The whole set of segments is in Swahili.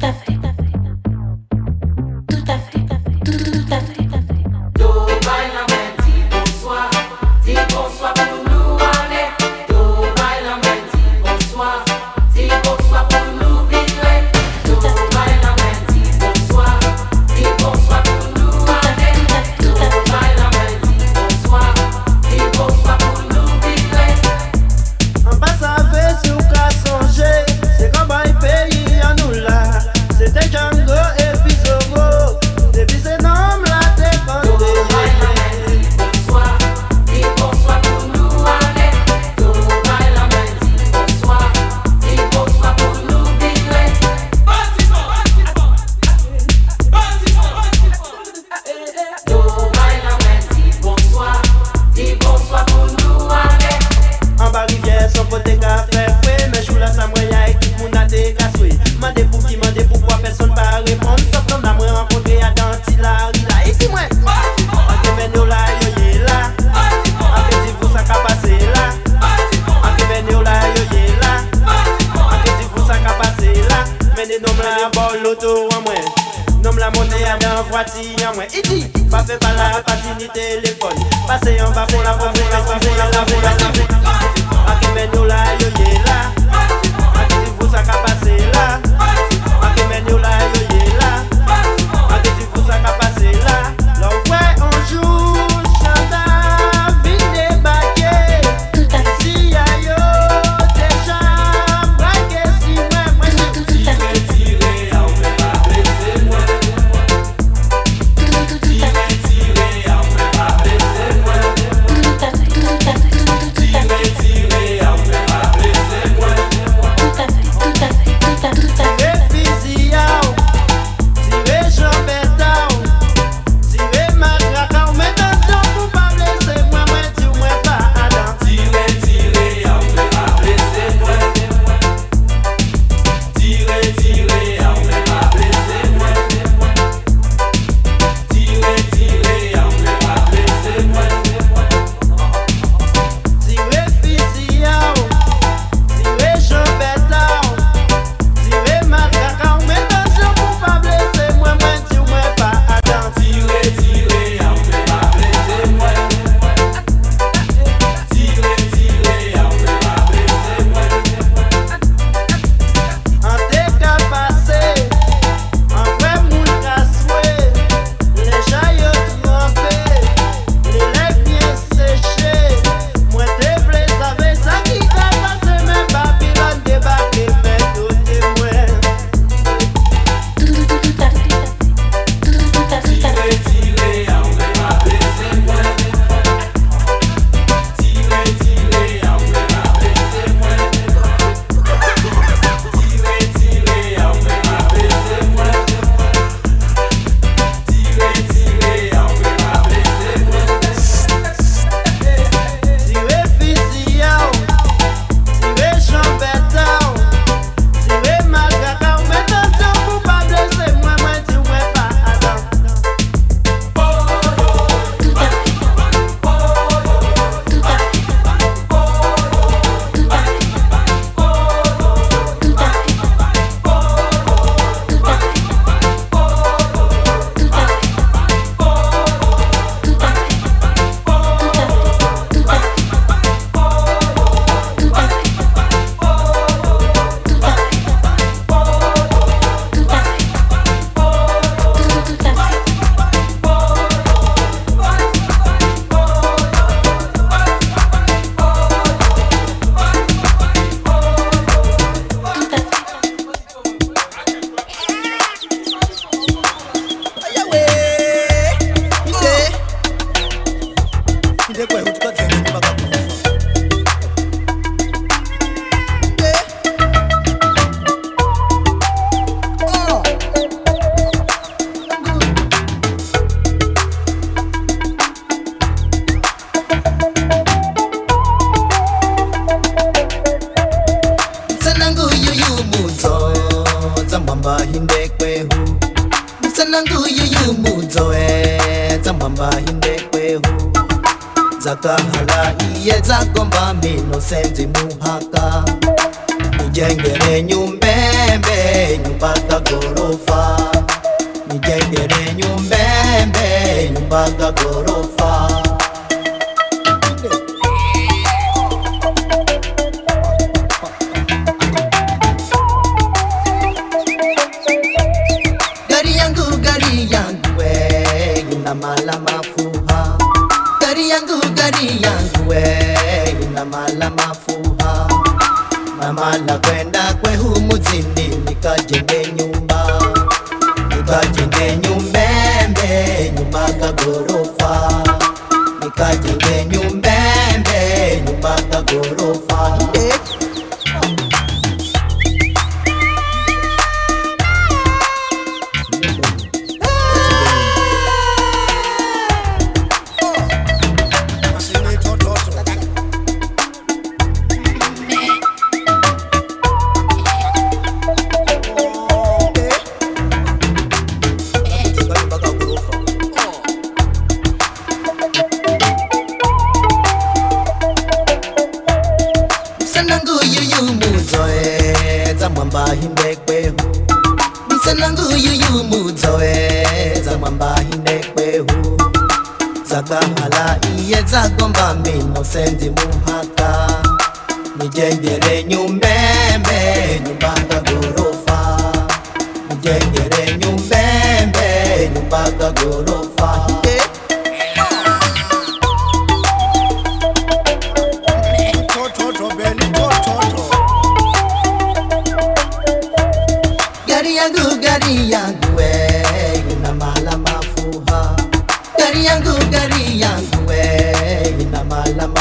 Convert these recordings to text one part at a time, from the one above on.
Santa Fe.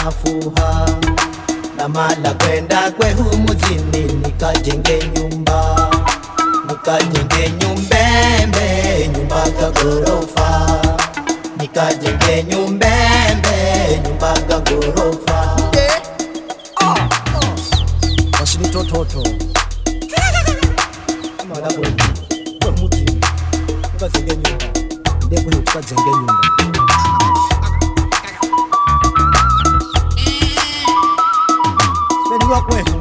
nafuha na mala kwenda kwehu humuzini, nikajenge nyumba. Nikajenge nyumbembe nyumba ga gorofa. Nikajenge nyumbembe nyumba ga gorofa. Yeah. oh, oh. wasinitototo malabwe kwe nyumba. Ndekuhe ukazenge nyumba. Then rock with.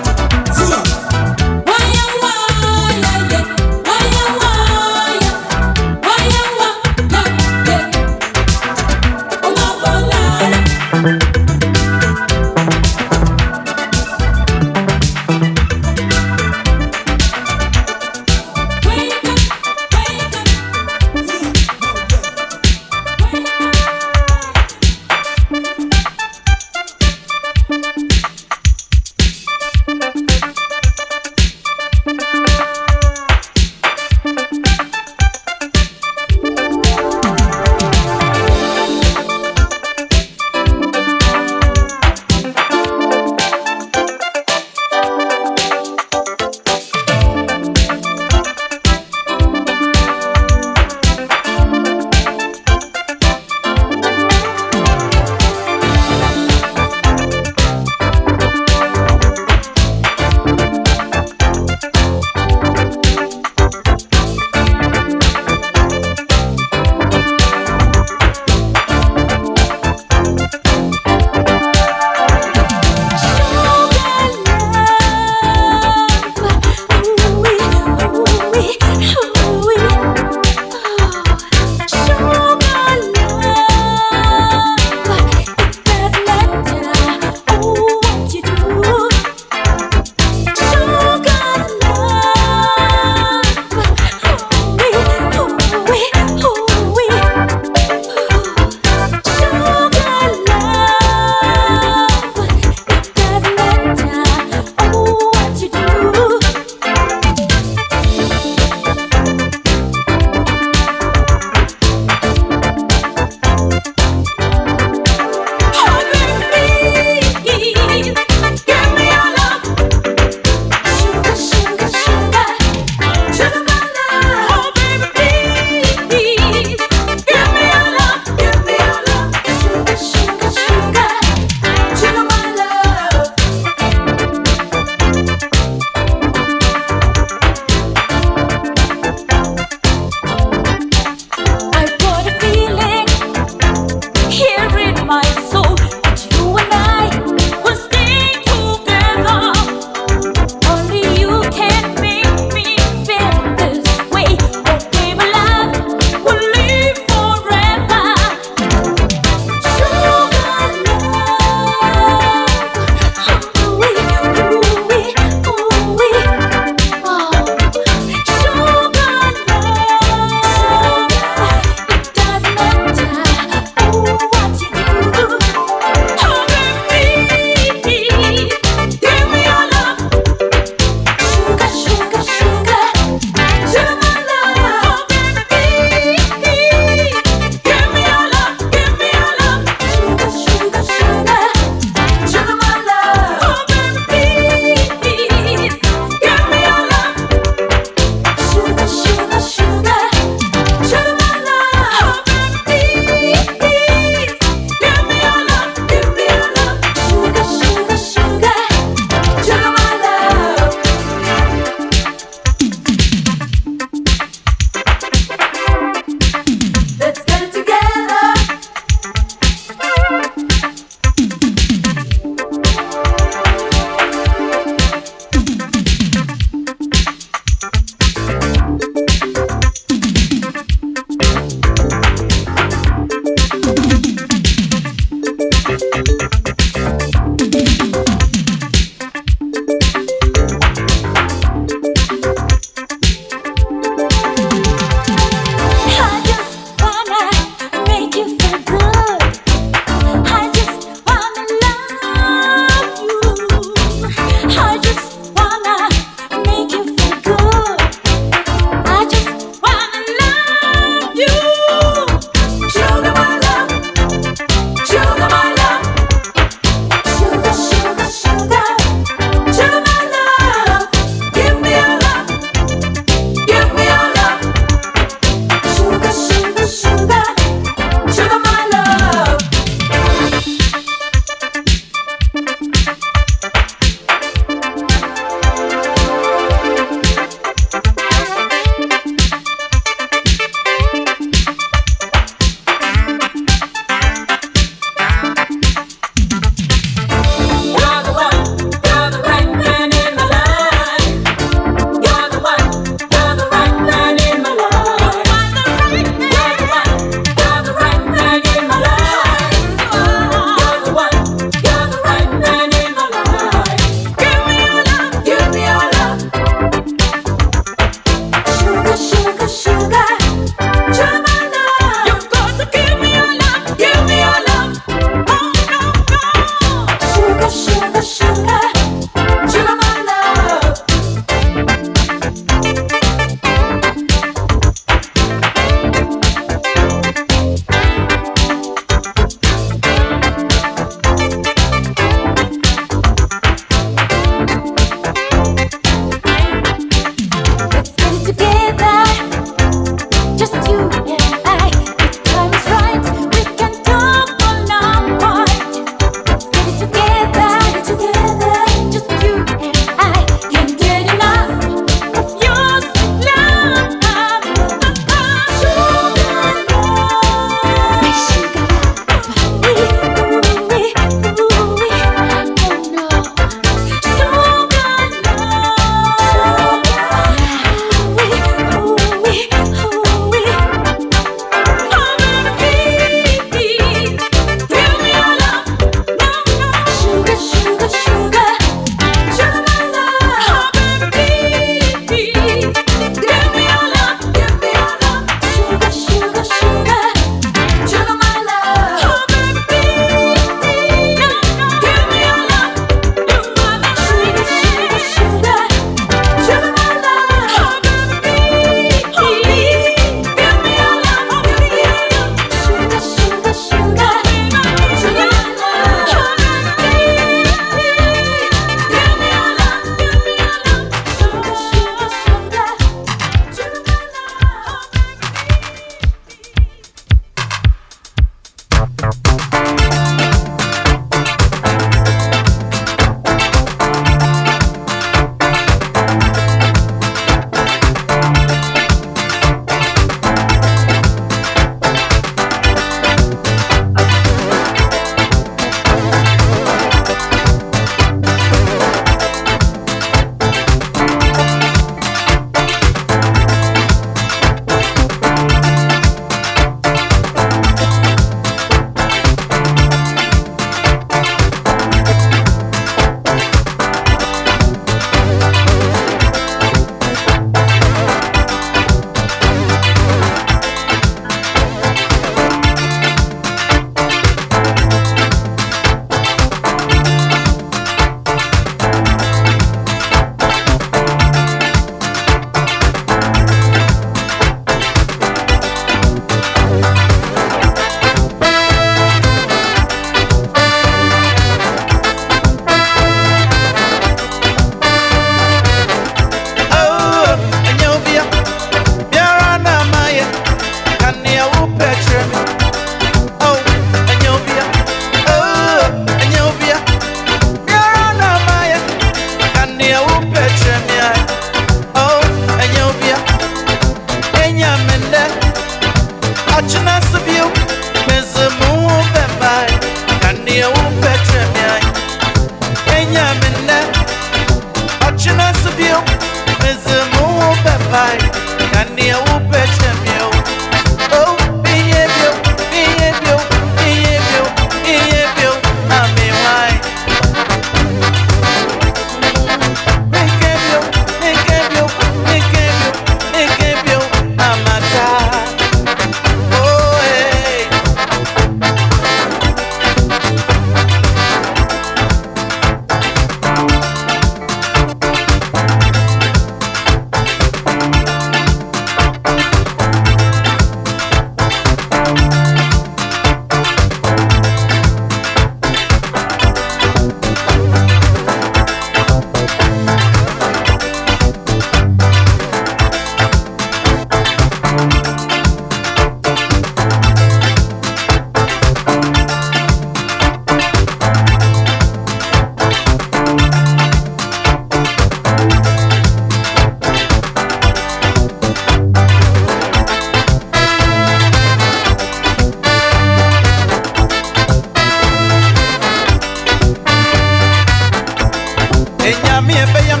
miebeyam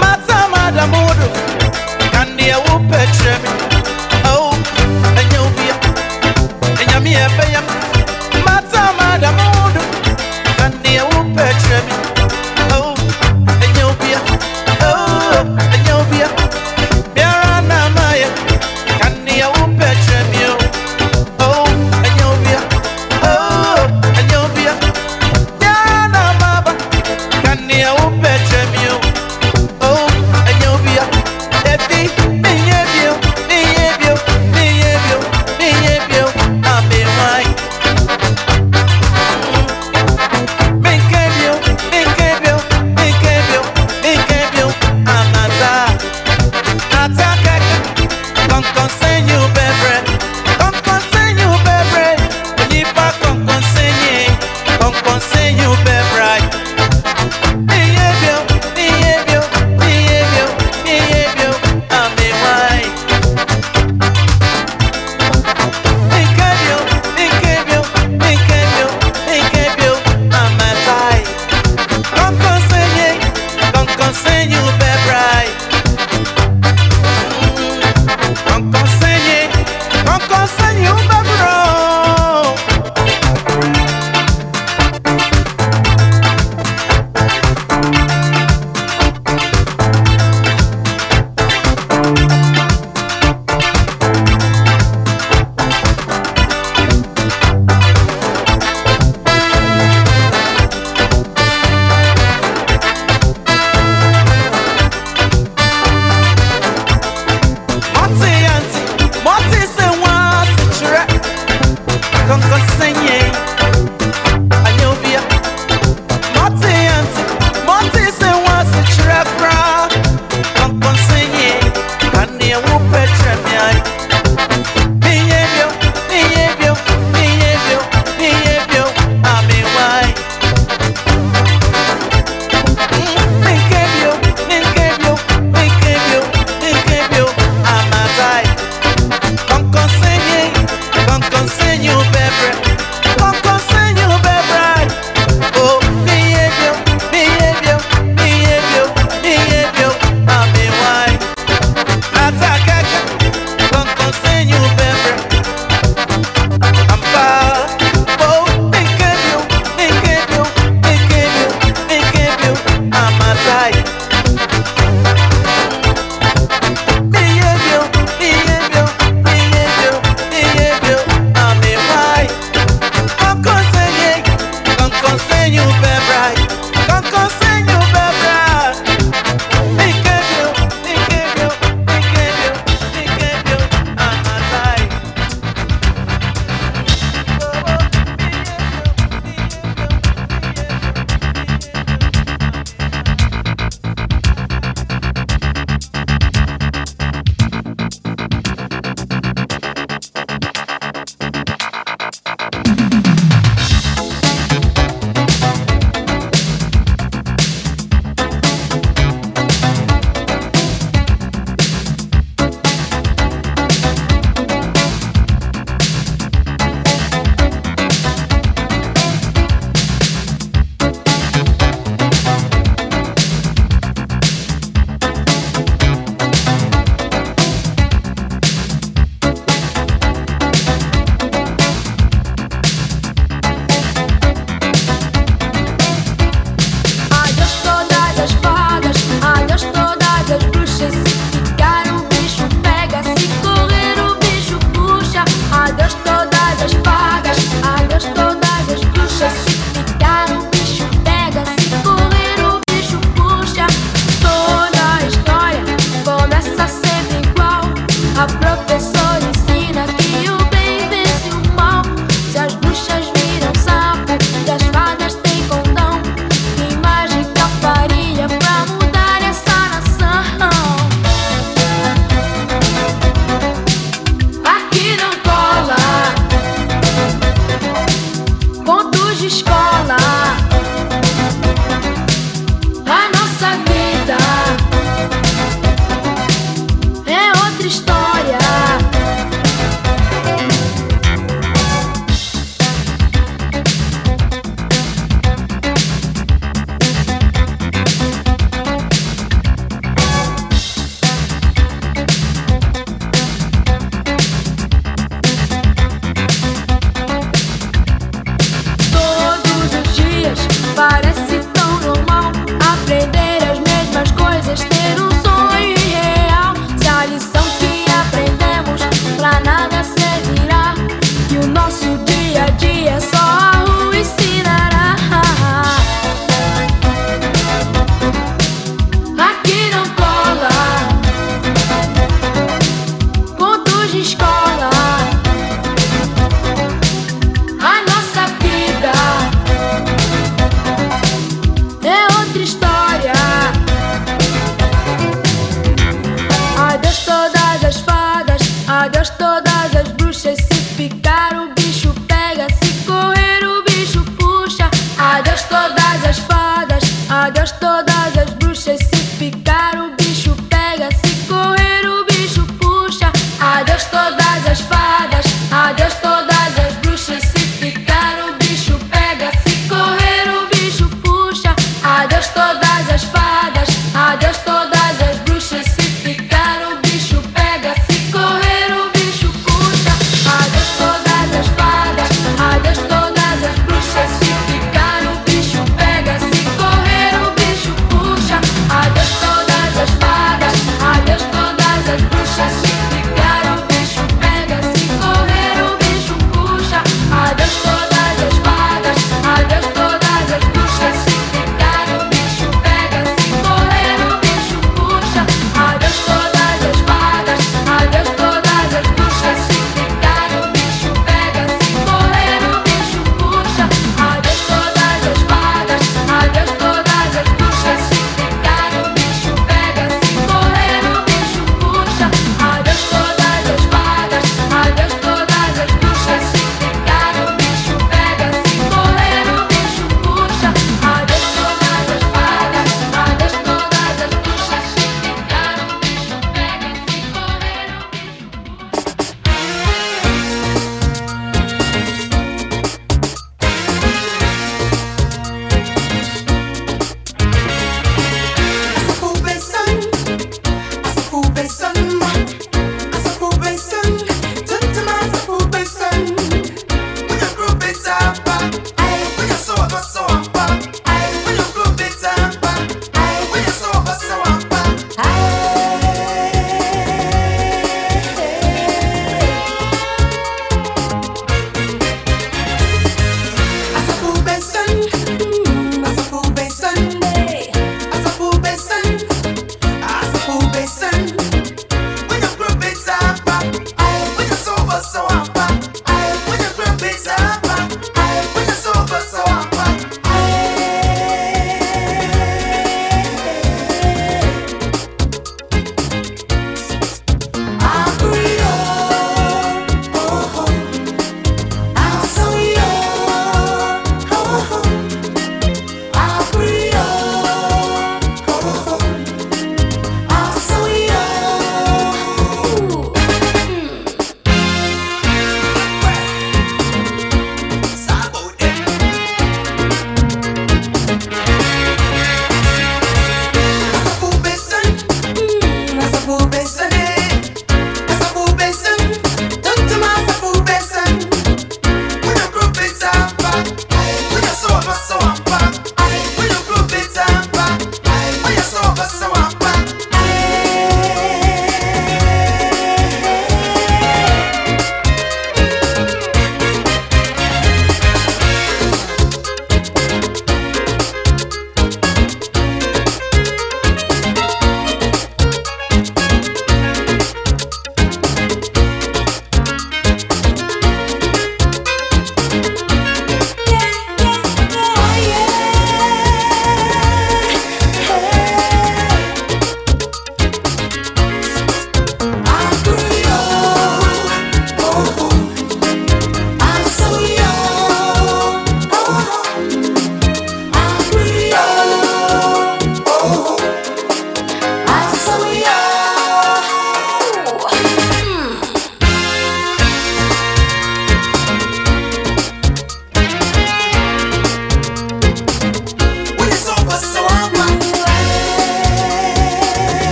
matsamada mudu kandiya wupetremi au enyewbia enyamiebeyam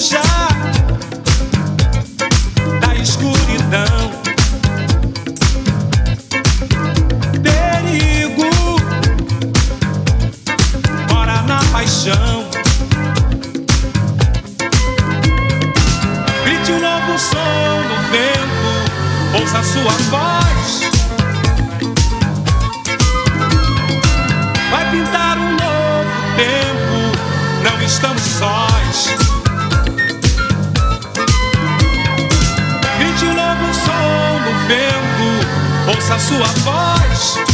já da escuridão. Perigo mora na paixão. Grite um novo som no vento, ouça sua voz. essa sua voz.